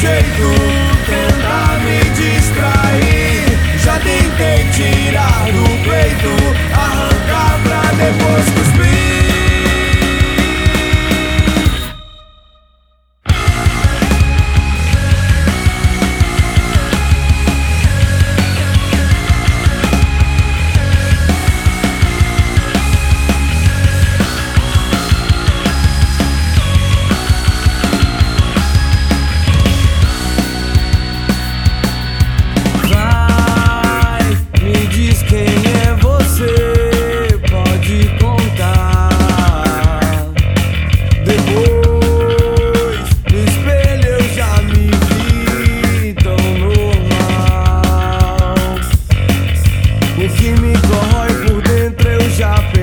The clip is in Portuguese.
shake corrói por dentro, eu já perdi.